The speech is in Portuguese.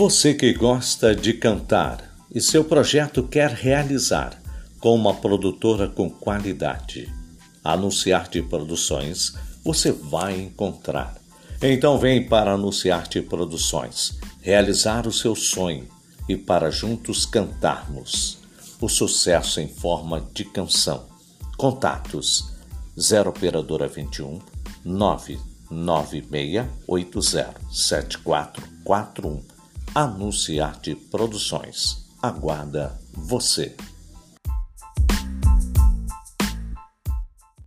Você que gosta de cantar e seu projeto quer realizar com uma produtora com qualidade, Anunciarte Produções, você vai encontrar. Então vem para Anunciarte Produções, realizar o seu sonho e para juntos cantarmos o sucesso em forma de canção. Contatos 0 operadora 21 996807441 Anunciarte Produções. Aguarda você.